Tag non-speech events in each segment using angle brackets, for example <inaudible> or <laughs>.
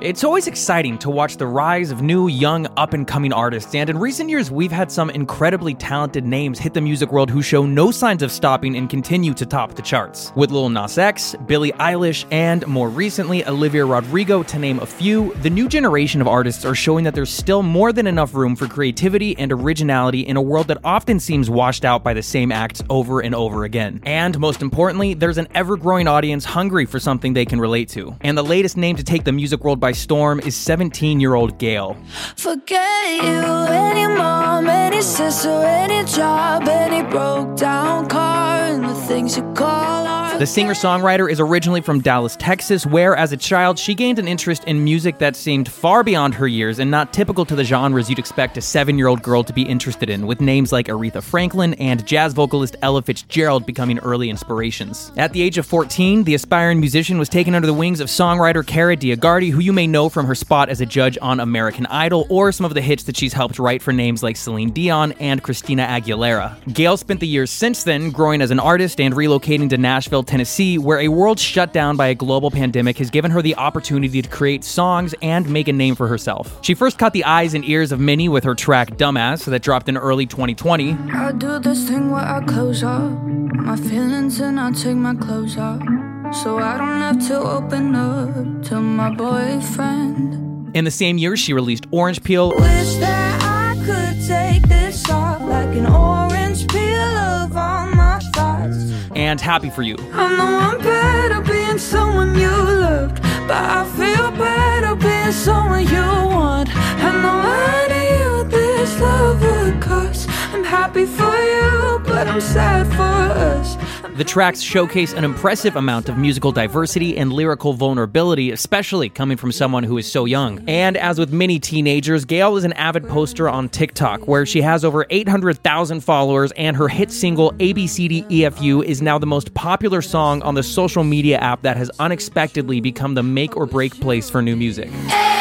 It's always exciting to watch the rise of new, young, up and coming artists, and in recent years, we've had some incredibly talented names hit the music world who show no signs of stopping and continue to top the charts. With Lil Nas X, Billie Eilish, and more recently, Olivia Rodrigo, to name a few, the new generation of artists are showing that there's still more than enough room for creativity and originality in a world that often seems washed out by the same acts over and over again. And most importantly, there's an ever growing audience hungry for something they can relate to. And the latest name to take the music world by storm is 17 year old Gayle. Forget you, any mom, any sister, any job, any broke down car, and the things you call. The singer songwriter is originally from Dallas, Texas, where as a child she gained an interest in music that seemed far beyond her years and not typical to the genres you'd expect a seven year old girl to be interested in, with names like Aretha Franklin and jazz vocalist Ella Fitzgerald becoming early inspirations. At the age of 14, the aspiring musician was taken under the wings of songwriter Kara DioGuardi, who you may know from her spot as a judge on American Idol or some of the hits that she's helped write for names like Celine Dion and Christina Aguilera. Gayle spent the years since then growing as an artist and relocating to Nashville, Tennessee, where a world shut down by a global pandemic has given her the opportunity to create songs and make a name for herself. She first caught the eyes and ears of many with her track Dumbass that dropped in early 2020. I do this thing where I close up my feelings and I take my clothes off. So I don't have to open up to my boyfriend. In the same year, she released Orange Peel. This love would cost, I'm happy for you, but I'm sad for us. The tracks showcase an impressive amount of musical diversity and lyrical vulnerability, especially coming from someone who is so young. And as with many teenagers, Gayle is an avid poster on TikTok, where she has over 800,000 followers, and her hit single ABCDEFU is now the most popular song on the social media app that has unexpectedly become the make or break place for new music. A,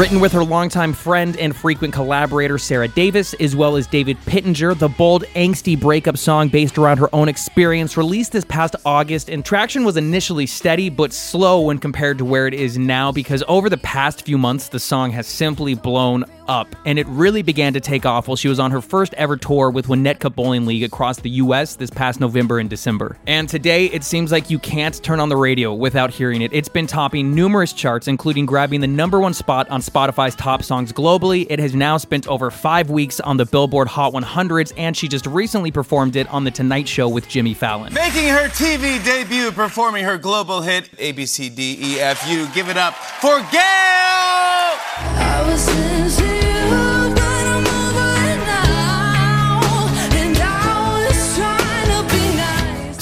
Written with her longtime friend and frequent collaborator Sara Davis, as well as David Pittenger, the bold, angsty breakup song based around her own experience released this past August, and traction was initially steady but slow when compared to where it is now because over the past few months, the song has simply blown up, and it really began to take off while she was on her first ever tour with Winnetka Bowling League across the US this past November and December. And today, it seems like you can't turn on the radio without hearing it. It's been topping numerous charts, including grabbing the number one spot on Spotify's top songs globally. It has now spent over five weeks on the Billboard Hot 100s, and she just recently performed it on The Tonight Show with Jimmy Fallon. Making her TV debut, performing her global hit ABCDEFU. Give it up for Gayle!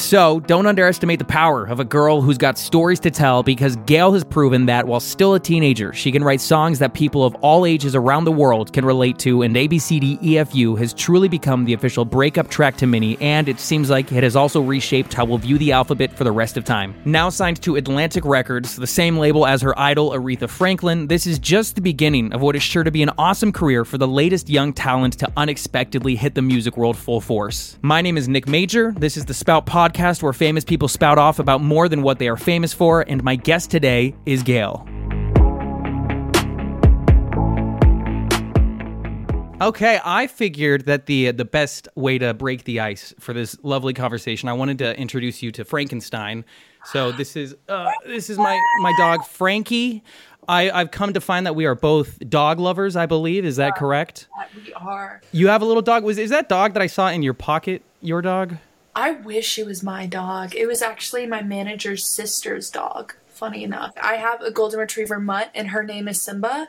So, don't underestimate the power of a girl who's got stories to tell because Gayle has proven that while still a teenager, she can write songs that people of all ages around the world can relate to, and ABCDEFU has truly become the official breakup track to many, and it seems like it has also reshaped how we'll view the alphabet for the rest of time. Now signed to Atlantic Records, the same label as her idol Aretha Franklin, this is just the beginning of what is sure to be an awesome career for the latest young talent to unexpectedly hit the music world full force. My name is Nick Major. This is the Spout Podcast where famous people spout off about more than what they are famous for, and my guest today is Gayle. Okay, I figured that the the best way to break the ice for this lovely conversation, I wanted to introduce you to Frankenstein. So this is uh, this is my my dog Frankie. I, I've come to find that we are both dog lovers. I believe is that correct? We are. You have a little dog. Was is that dog that I saw in your pocket your dog? I wish it was my dog. It was actually my manager's sister's dog. Funny enough, I have a golden retriever mutt, and her name is Simba,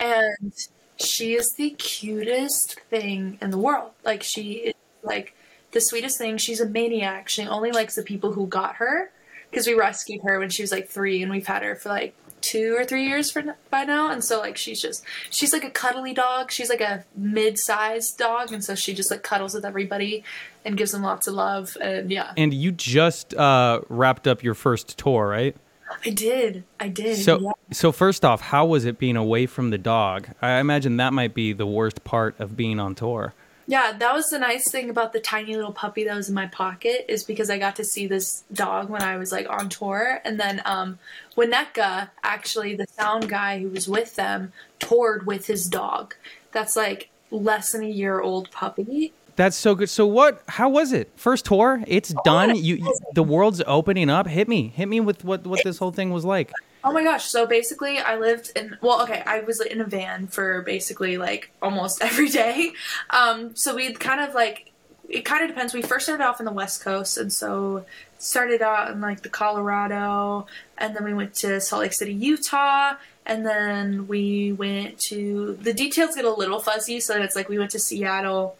and she is the cutest thing in the world. Like she is like the sweetest thing. She's a maniac. She only likes the people who got her because we rescued her when she was like three, and we've had her for like two or three years for by now, and so like she's just she's like a cuddly dog. She's like a mid-sized dog, and so she just like cuddles with everybody and gives them lots of love. And yeah, And you just uh, wrapped up your first tour, right? I did, I did. So, yeah. so first off, how was it being away from the dog? I imagine that might be the worst part of being on tour. Yeah, that was the nice thing about the tiny little puppy that was in my pocket is because I got to see this dog when I was like on tour, and then um, Winnetka, actually the sound guy who was with them, toured with his dog. That's like less than a year old puppy. That's so good. So what? How was it? First tour, it's done. You, you, the world's opening up. Hit me, hit me with what what this whole thing was like. Oh my gosh! So basically, I lived in well, okay, I was in a van for basically like almost <laughs> every day. Um, so we kind of like it kind of depends. We first started off in the West Coast, and so started out in like the Colorado, and then we went to Salt Lake City, Utah, and then we went to the details get a little fuzzy. So it's like we went to Seattle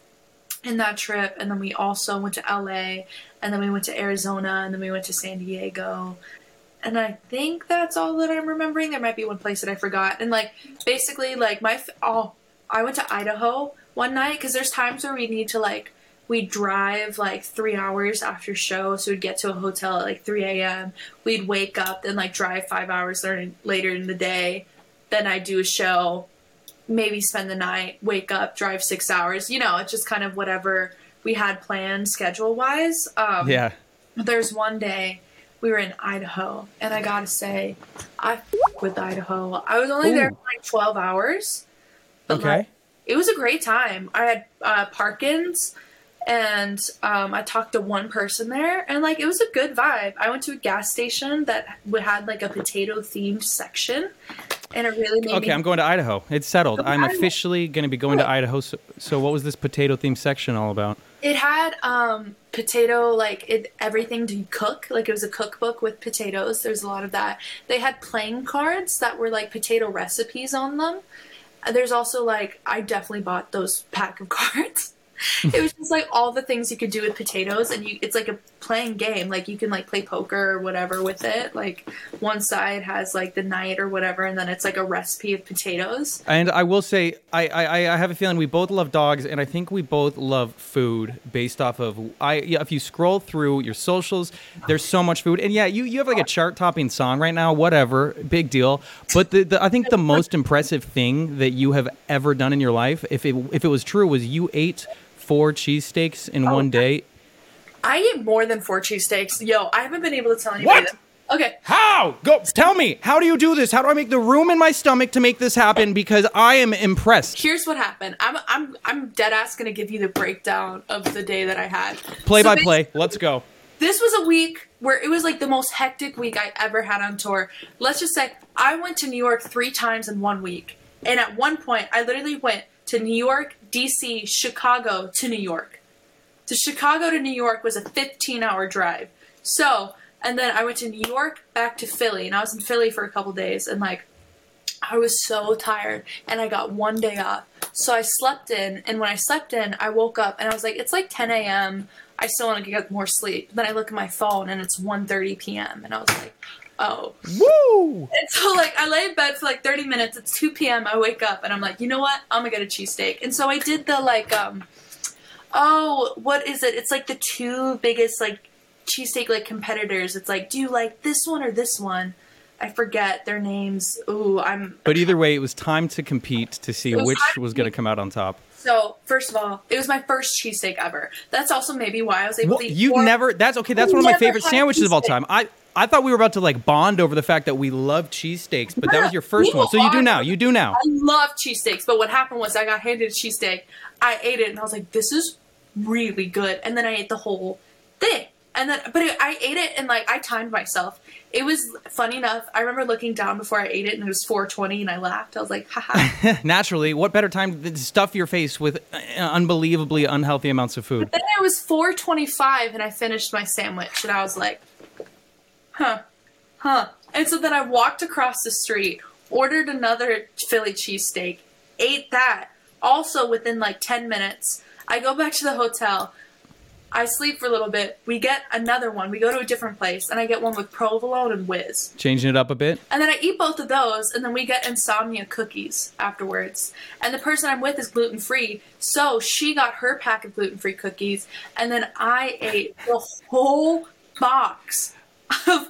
in that trip, and then we also went to LA, and then we went to Arizona, and then we went to San Diego. And I think that's all that I'm remembering. There might be one place that I forgot. And like basically, like my oh, I went to Idaho one night because there's times where we need to like we drive like three hours after show, so we'd get to a hotel at like 3 a.m. We'd wake up and like drive five hours later- in the day. Then I do a show, maybe spend the night, wake up, drive six hours. You know, it's just kind of whatever we had planned schedule wise. Um, Yeah. there's one day we were in Idaho, and I gotta say, I f- with Idaho. I was only there for like 12 hours. but, Okay. like, it was a great time. I had uh, Parkins, and um, I talked to one person there, and like it was a good vibe. I went to a gas station that had like a potato themed section, and it really made Okay, me I'm going to Idaho. It's settled. I'm officially going to be going to Idaho. So, so what was this potato themed section all about? It had um potato like it everything to cook. Like it was a cookbook with potatoes. There's a lot of that. They had playing cards that were like potato recipes on them. There's also like I definitely bought those pack of <laughs> cards. <laughs> it was just like all the things you could do with potatoes and you it's like a playing game. Like you can like play poker or whatever with it. Like one side has like the night or whatever and then it's like a recipe of potatoes. And I will say, I, I, I have a feeling we both love dogs, and I think we both love food based off of. I yeah, if you scroll through your socials, there's so much food, and yeah, you, you have like a chart topping song right now, whatever, big deal. But the, the I think the most impressive thing that you have ever done in your life, if it if it was true, was you ate four cheesesteaks in one oh. day. I eat more than four cheesesteaks. Yo, I haven't been able to tell anybody. What? that. Okay, How? Go tell me. How do you do this? How do I make the room in my stomach to make this happen? Because I am impressed. here's what happened. I'm I'm I'm dead ass gonna give you the breakdown of the day that I had. Play So by play. Let's go. This was a week where it was like the most hectic week I ever had on tour. Let's just say I went to New York three times in one week, and at one point I literally went to New York, D.C., Chicago to New York. To Chicago to New York was a 15 hour drive. So, and then I went to New York, back to Philly, and I was in Philly for a couple days, and like I was so tired and I got one day off. So I slept in, and when I slept in, I woke up and I was like, it's like 10 a.m. I still want to get more sleep. Then I look at my phone and it's 1.30 p.m. and I was like, oh. Woo! And so like I lay in bed for like 30 minutes. It's 2 p.m. I wake up and I'm like, you know what? I'm gonna get a cheesesteak. And so I did the like um oh, what is it? It's like the two biggest like cheesesteak like competitors. It's like, do you like this one or this one? I forget their names. Ooh, I'm But either way, it was time to compete to see was which was going to come out on top. so first of all, it was my first cheesesteak ever. That's also maybe why I was able Well, to eat you never. That's okay. That's one of my favorite sandwiches of all time. I I thought we were about to like bond over the fact that we love cheesesteaks, but that was your first one. So you do now. You do now. I love cheesesteaks, but what happened was I got handed a cheesesteak. I ate it and I was like, this is really good. And then I ate the whole thing. And then, but it, I ate it and like I timed myself. It was funny enough. I remember looking down before I ate it and it was 420 and I laughed. I was like, haha. <laughs> Naturally, what better time to stuff your face with uh, unbelievably unhealthy amounts of food? But then it was 425 and I finished my sandwich and I was like, huh, huh. And so then I walked across the street, ordered another Philly cheesesteak, ate that. Also within like 10 minutes, I go back to the hotel. I sleep for a little bit. We get another one. We go to a different place, and I get one with provolone and whiz. Changing it up a bit. And then I eat both of those, and then we get insomnia cookies afterwards. And the person I'm with is gluten free, so she got her pack of gluten free cookies, and then I ate the whole box of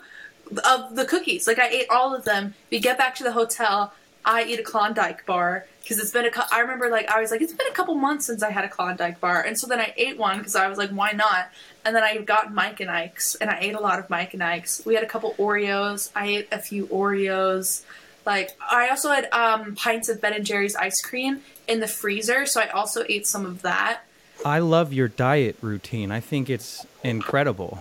of the cookies. Like I ate all of them. We get back to the hotel. I eat a Klondike bar because it's been a. I remember like I was like it's been a couple months since I had a Klondike bar, and so then I ate one because I was like why not? And then I got Mike and Ike's, and I ate a lot of Mike and Ike's. We had a couple Oreos. I ate a few Oreos. Like I also had um, pints of Ben and Jerry's ice cream in the freezer, so I also ate some of that. I love your diet routine. I think it's incredible.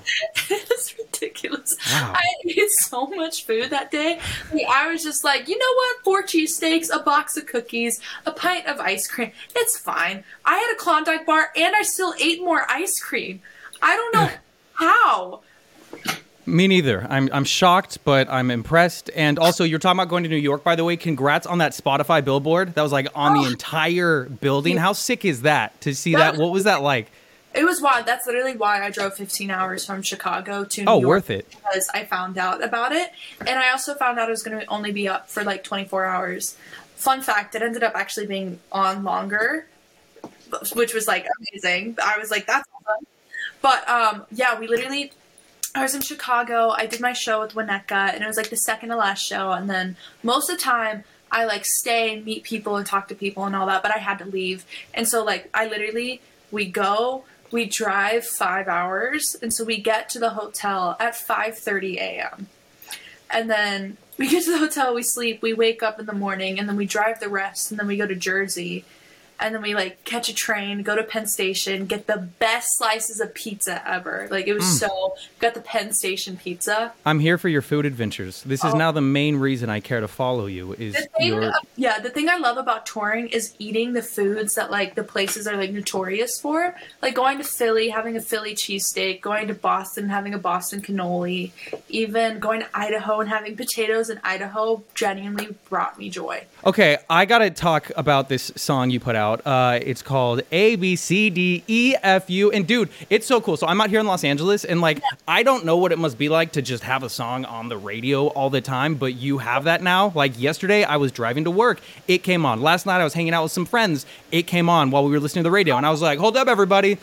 <laughs> <laughs> ridiculous. Wow. I <laughs> ate so much food that day. Like, I was just like, you know what? Four cheesesteaks, a box of cookies, a pint of ice cream. It's fine. I had a Klondike bar and I still ate more ice cream. I don't know <sighs> how. Me neither. I'm I'm shocked, but I'm impressed. And also, you're talking about going to New York, by the way. Congrats on that Spotify billboard. That was like on the Oh. entire building. How sick is that to see that? What was that like? It was wild. That's literally why I drove 15 hours from Chicago to New Oh, York worth it. because I found out about it, and I also found out it was going to only be up for like 24 hours. Fun fact: it ended up actually being on longer, which was like amazing. I was like, "That's awesome." But um, yeah, we literally. I was in Chicago. I did my show with Winnetka, and it was like the second to last show. And then most of the time, I like stay and meet people and talk to people and all that. But I had to leave, and so like I literally we go, we drive five hours, and so we get to the hotel at five thirty a.m. And then we get to the hotel, we sleep, we wake up in the morning, and then we drive the rest, and then we go to Jersey. And then we like catch a train, go to Penn Station, get the best slices of pizza ever. Like it was Mm. so got the Penn Station pizza. I'm here for your food adventures. This is Oh. now the main reason I care to follow you. Is The thing, your yeah, the thing I love about touring is eating the foods that like the places are like notorious for. Like going to Philly, having a Philly cheesesteak, going to Boston, having a Boston cannoli, even going to Idaho and having potatoes in Idaho genuinely brought me joy. Okay, I gotta talk about this song you put out. Uh, it's called A B C D E F U, and dude, it's so cool. So I'm out here in Los Angeles, and like, I don't know what it must be like to just have a song on the radio all the time, but you have that now. Like yesterday, I was driving to work, it came on. Last night, I was hanging out with some friends, it came on while we were listening to the radio, and I was like, "Hold up, everybody."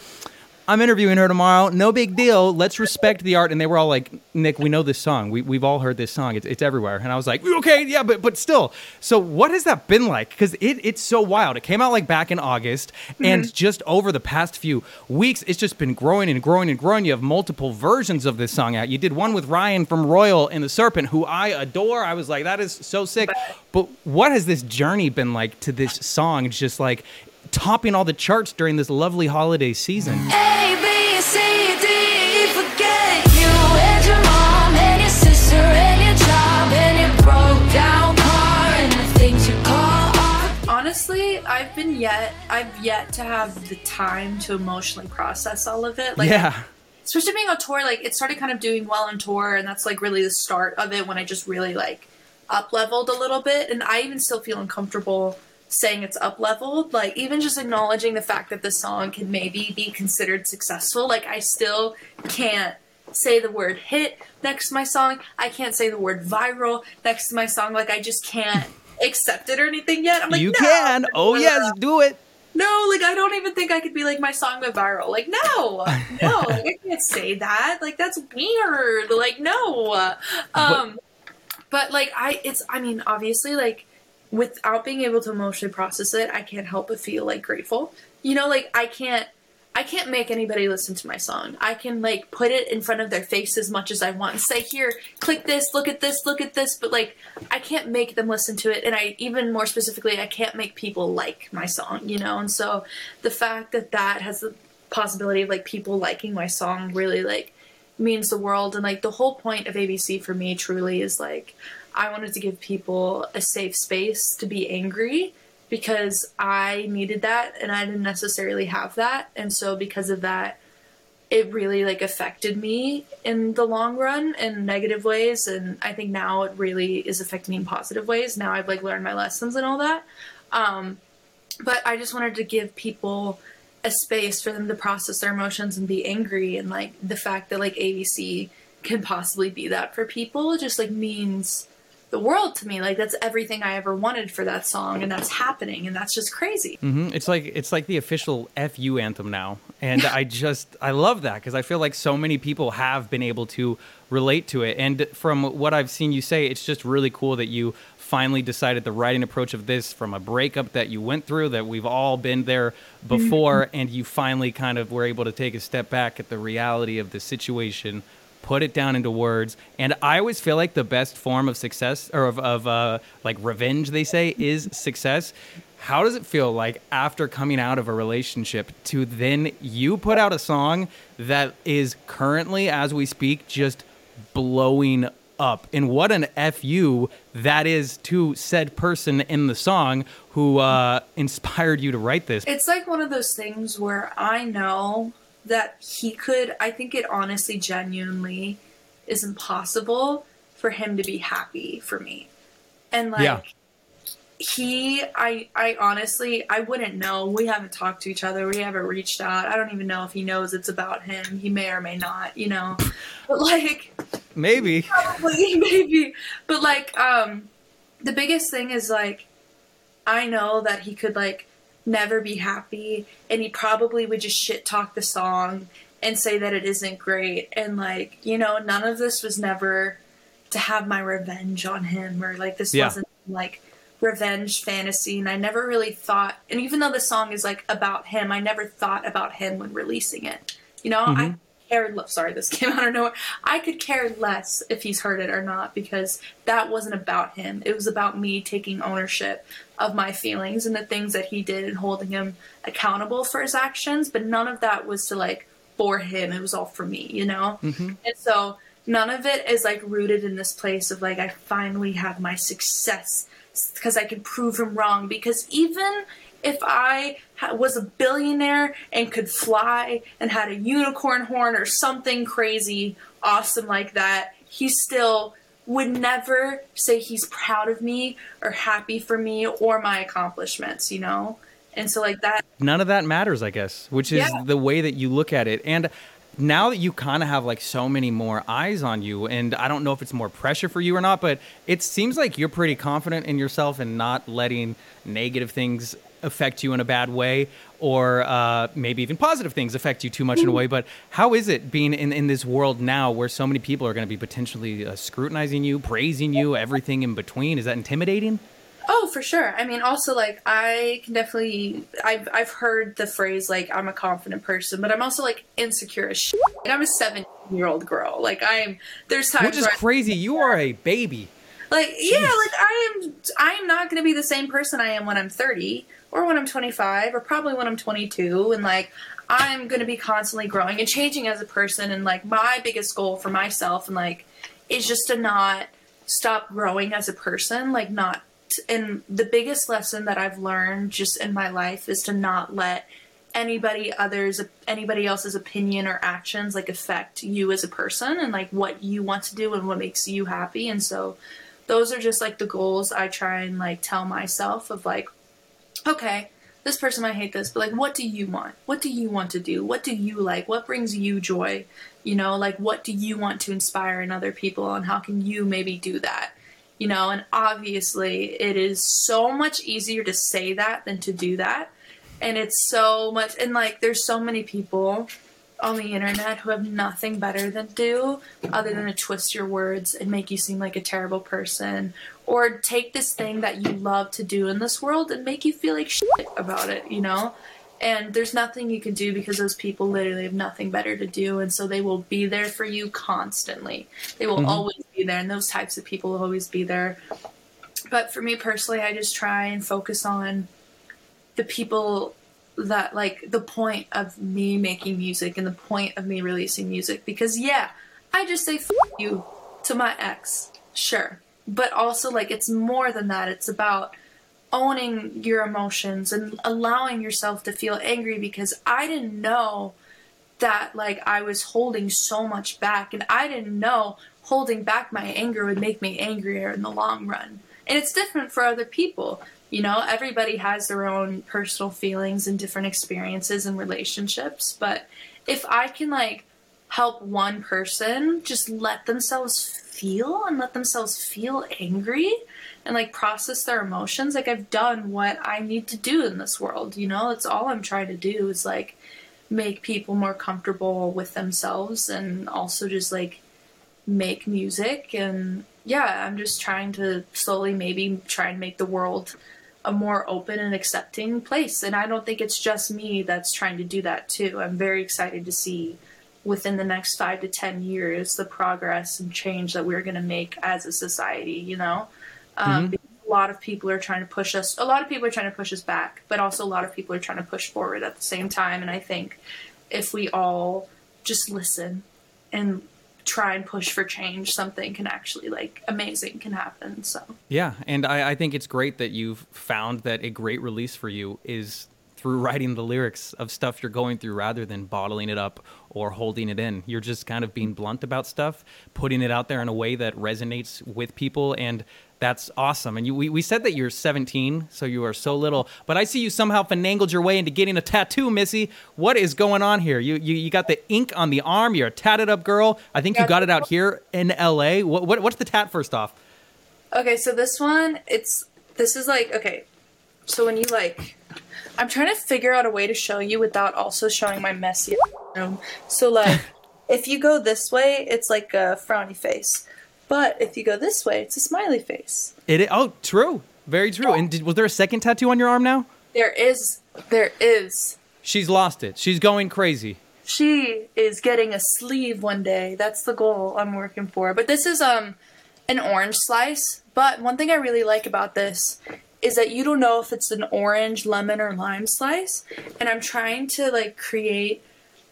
I'm interviewing her tomorrow. No big deal. Let's respect the art. And they were all like, Nick, we know this song. We, we've all heard this song. It's, it's everywhere. And I was like, okay, yeah, but but still. So what has that been like? Because it, it's so wild. It came out like back in August. Mm-hmm. And just over the past few weeks, it's just been growing and growing and growing. You have multiple versions of this song out. You did one with Ryan from Royal and the Serpent, who I adore. I was like, that is so sick. But what has this journey been like to this song? It's just like topping all the charts during this lovely holiday season. A, B, C, D, forget you and your mom and your sister and your job and your broke down car and the things you call art. Honestly, I've been yet I've yet to have the time to emotionally process all of it. Like yeah. especially being on tour, like it started kind of doing well on tour, and that's like really the start of it when I just really like up leveled a little bit, and I even still feel uncomfortable saying it's up leveled. Like even just acknowledging the fact that the song can maybe be considered successful, like I still can't say the word hit next to my song. I can't say the word viral next to my song. Like I just can't <laughs> accept it or anything yet. I'm like, you no, can. Oh, <laughs> yes, do it. no, like I don't even think I could be like my song went viral. Like no, <laughs> no, like, I can't say that. Like that's weird. Like no, um, but like I, it's. I mean, obviously, like without being able to emotionally process it, I can't help but feel like grateful. You know, like I can't. I can't make anybody listen to my song. I can like put it in front of their face as much as I want and say, "Here, click this, look at this, look at this." But like, I can't make them listen to it, and I even more specifically, I can't make people like my song. You know, and so the fact that that has the possibility of like people liking my song really like means the world. And like the whole point of ABC for me truly is like I wanted to give people a safe space to be angry because I needed that and I didn't necessarily have that. And so because of that, it really like affected me in the long run in negative ways and I think now it really is affecting me in positive ways. Now I've like learned my lessons and all that. Um but I just wanted to give people a space for them to process their emotions and be angry and like the fact that like ABC can possibly be that for people just like means the world to me like that's everything I ever wanted for that song and that's happening and that's just crazy. mm-hmm. It's like it's like the official FU anthem now, and I <laughs> just I love that because I feel like so many people have been able to relate to it. And from what I've seen you say, it's just really cool that you finally decided the writing approach of this from a breakup that you went through that we've all been there before and you finally kind of were able to take a step back at the reality of the situation put it down into words. And i always feel like the best form of success or of, of uh, like revenge they say is success. How does it feel like after coming out of a relationship to then you put out a song that is currently as we speak just blowing up and what an fu that is to said person in the song who uh, <laughs> inspired you to write this It's like one of those things where I know that he could, I think it honestly, genuinely is impossible for him to be happy for me. And like, Yeah. He, I, I honestly, I wouldn't know. We haven't talked to each other. We haven't reached out. I don't even know if he knows it's about him. He may or may not, you know. But like, maybe probably <laughs> maybe but like um the biggest thing is like i know that he could like never be happy and he probably would just shit talk the song and say that it isn't great and like you know none of this was never to have my revenge on him or like this Yeah. wasn't like revenge fantasy and i never really thought and even though the song is like about him i never thought about him when releasing it. You know i mm-hmm. cared sorry this <laughs> came out of nowhere. I could care less if he's heard it or not because that wasn't about him. It was about me taking ownership of my feelings and the things that he did and holding him accountable for his actions but none of that was to like for him. It was all for me you know? Mm-hmm. And so none of it is like rooted in this place of like i finally have my success because i can prove him wrong because even if I ha- was a billionaire and could fly and had a unicorn horn or something crazy awesome like that, he still would never say he's proud of me or happy for me or my accomplishments, you know? And so, like, that none of that matters, I guess, which is Yeah. the way that you look at it. And now that you kind of have like so many more eyes on you, and I don't know if it's more pressure for you or not, but it seems like you're pretty confident in yourself and not letting negative things affect you in a bad way or uh, maybe even positive things affect you too much in a way. But how is it being in, in this world now where so many people are going to be potentially uh, scrutinizing you praising you everything in between? Is that intimidating Oh, for sure. I mean, also like I can definitely I've I've heard the phrase like I'm a confident person, but I'm also like insecure as shit. Like, I'm a 17 year old girl. Like I'm there's times which is where I- crazy you are a baby like yeah, like I am I am not going to be the same person I am when I'm 30 or when I'm 25 or probably when I'm 22 and like I'm going to be constantly growing and changing as a person and like my biggest goal for myself and like is just to not stop growing as a person like not and the biggest lesson that I've learned just in my life is to not let anybody others anybody else's opinion or actions like affect you as a person and like what you want to do and what makes you happy. And so those are just like the goals I try and like tell myself of like okay this person might hate this but like what do you want? What do you want to do? What do you like? What brings you joy? You know like what do you want to inspire in other people and how can you maybe do that you know and obviously it is so much easier to say that than to do that. And it's so much and like there's so many people on the internet who have nothing better than to do other than to twist your words and make you seem like a terrible person or take this thing that you love to do in this world and make you feel like shit about it you know? And there's nothing you can do because those people literally have nothing better to do and so they will be there for you constantly. They will mm-hmm. always be there and those types of people will always be there. But for me personally i just try and focus on the people that like the point of me making music and the point of me releasing music. Because yeah i just say F- you to my ex sure. But also like it's more than that. It's about owning your emotions and allowing yourself to feel angry because i didn't know that like i was holding so much back. And i didn't know holding back my anger would make me angrier in the long run and it's different for other people. You know, everybody has their own personal feelings and different experiences and relationships. But if I can like help one person just let themselves feel and let themselves feel angry and like process their emotions, like I've done what I need to do in this world. You know, it's all I'm trying to do is like make people more comfortable with themselves and also just like make music and yeah i'm just trying to slowly maybe try and make the world a more open and accepting place. And i don't think it's just me that's trying to do that too. I'm very excited to see within the next five to ten years the progress and change that we're going to make as a society you know? Um, because a lot of people are trying to push us a lot of people are trying to push us back but also a lot of people are trying to push forward at the same time. And i think if we all just listen and try and push for change something can actually like amazing can happen so Yeah, and I, I think it's great that you've found that a great release for you is through writing the lyrics of stuff you're going through rather than bottling it up or holding it in. You're just kind of being blunt about stuff, putting it out there in a way that resonates with people, and that's awesome. And you, we, we said that you're 17, so you are so little, but I see you somehow finangled your way into getting a tattoo, Missy. What is going on here? You, you, you got the ink on the arm, you're a tatted up girl. I think you got it out here in LA. What, what, what's the tat first off? Okay, so this one, it's this is like okay. So when you like, I'm trying to figure out a way to show you without also showing my messy room. So like, <laughs> if you go this way, it's like a frowny face, but if you go this way, it's a smiley face. It oh true, very true. And did, was there a second tattoo on your arm now? There is, there is. She's lost it. She's going crazy. She is getting a sleeve one day. That's the goal I'm working for. But this is um an orange slice. But one thing I really like about this is that you don't know if it's an orange, lemon, or lime slice. And I'm trying to like create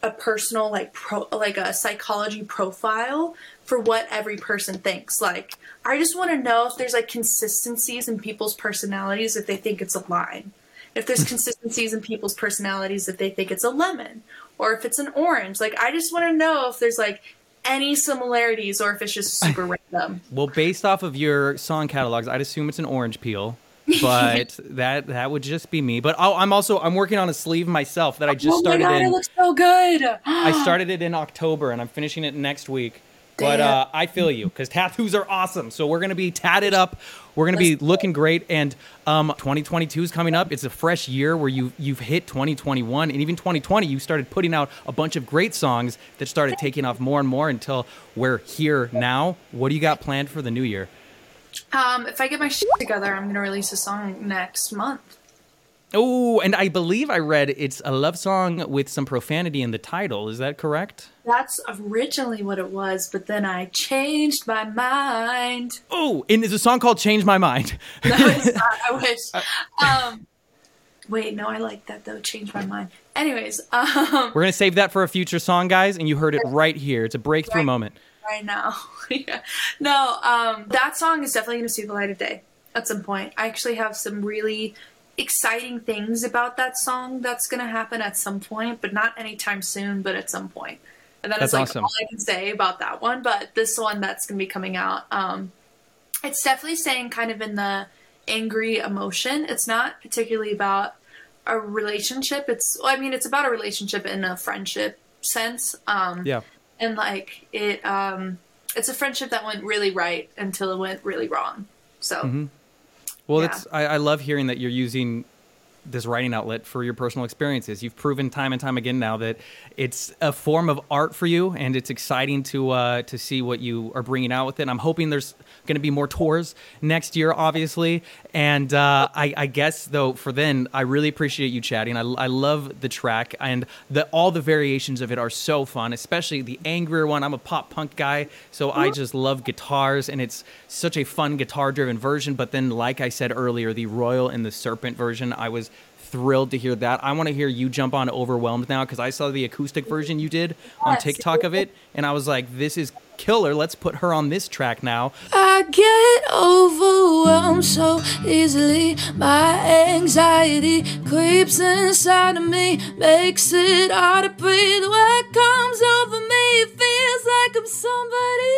a personal like pro like a psychology profile for what every person thinks. Like I just want to know if there's like consistencies in people's personalities if they think it's a lime. If there's <laughs> consistencies in people's personalities if they think it's a lemon or if it's an orange. Like I just want to know if there's like any similarities or if it's just super <laughs> random. Well, based off of your song catalogs, I'd assume it's an orange peel, <laughs> but that that would just be me. But i I'm also I'm working on a sleeve myself that I just oh started my god, in. it looks so good. I <gasps> started it in October and I'm finishing it next week. But uh, I feel you because tattoos are awesome. So we're gonna be tatted up. We're gonna be looking great. And um, 2022 is coming up. It's a fresh year where you you've hit 2021 and even 2020. You started putting out a bunch of great songs that started taking off more and more until we're here now. What do you got planned for the new year? Um, if I get my shit together, I'm gonna release a song next month. Oh, and I believe I read it's a love song with some profanity in the title. Is that correct? That's originally what it was, but then I changed my mind. Oh, and it's a song called "Change My Mind." <laughs> No, it's not. I <laughs> wish. Um, wait, no, I like that though. Change my mind. Anyways, um, We're gonna save that for a future song, guys, and you heard it right here. It's a breakthrough Right. moment. right now, <laughs> yeah. No, um, that song is definitely gonna see the light of day at some point. I actually have some really exciting things about that song that's gonna happen at some point, but not anytime soon, but at some point. And that is That's like awesome. all I can say about that one. But this one that's gonna be coming out, um, it's definitely staying kind of in the angry emotion. It's not particularly about a relationship. It's well, I mean, it's about a relationship in a friendship sense. Um, Yeah. and like it, um, it's a friendship that went really right until it went really wrong. So Mm-hmm. Well, Yeah. it's I, I love hearing that you're using this writing outlet for your personal experiences. You've proven time and time again now that it's a form of art for you, and it's exciting to uh, to see what you are bringing out with it. And I'm hoping there's going to be more tours next year, obviously. And uh, I, I guess though, for then, I really appreciate you chatting. I, I love the track, and the all the variations of it are so fun, especially the angrier one. I'm a pop punk guy, so I just love guitars, and it's such a fun guitar driven version. But then, like I said earlier, the Royal and the Serpent version, I was thrilled to hear that. I want to hear you jump on Overwhelmed now because I saw the acoustic version you did on. TikTok of it, and I was like, this is killer. Let's put her on this track now. I get overwhelmed so easily. My anxiety creeps inside of me, makes it hard to breathe. What comes over me feels like I'm somebody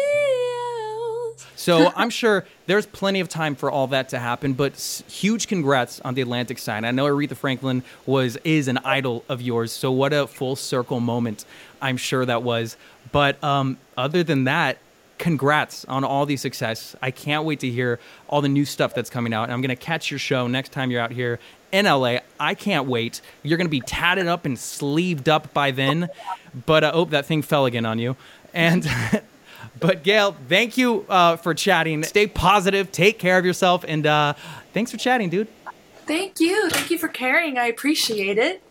else. So <laughs> I'm sure there's plenty of time for all that to happen. But huge congrats on the Atlantic side. I know Aretha Franklin was is an idol of yours. So what a full circle moment I'm sure that was. But um, other than that, congrats on all the success. I can't wait to hear all the new stuff that's coming out. And I'm going to catch your show next time you're out here in LA. I can't wait. You're going to be tatted up and sleeved up by then. But uh, oh, that thing fell again on you. And <laughs> but Gayle, thank you uh, for chatting. Stay positive. Take care of yourself. And uh, thanks for chatting, dude. Thank you. Thank you for caring. I appreciate it.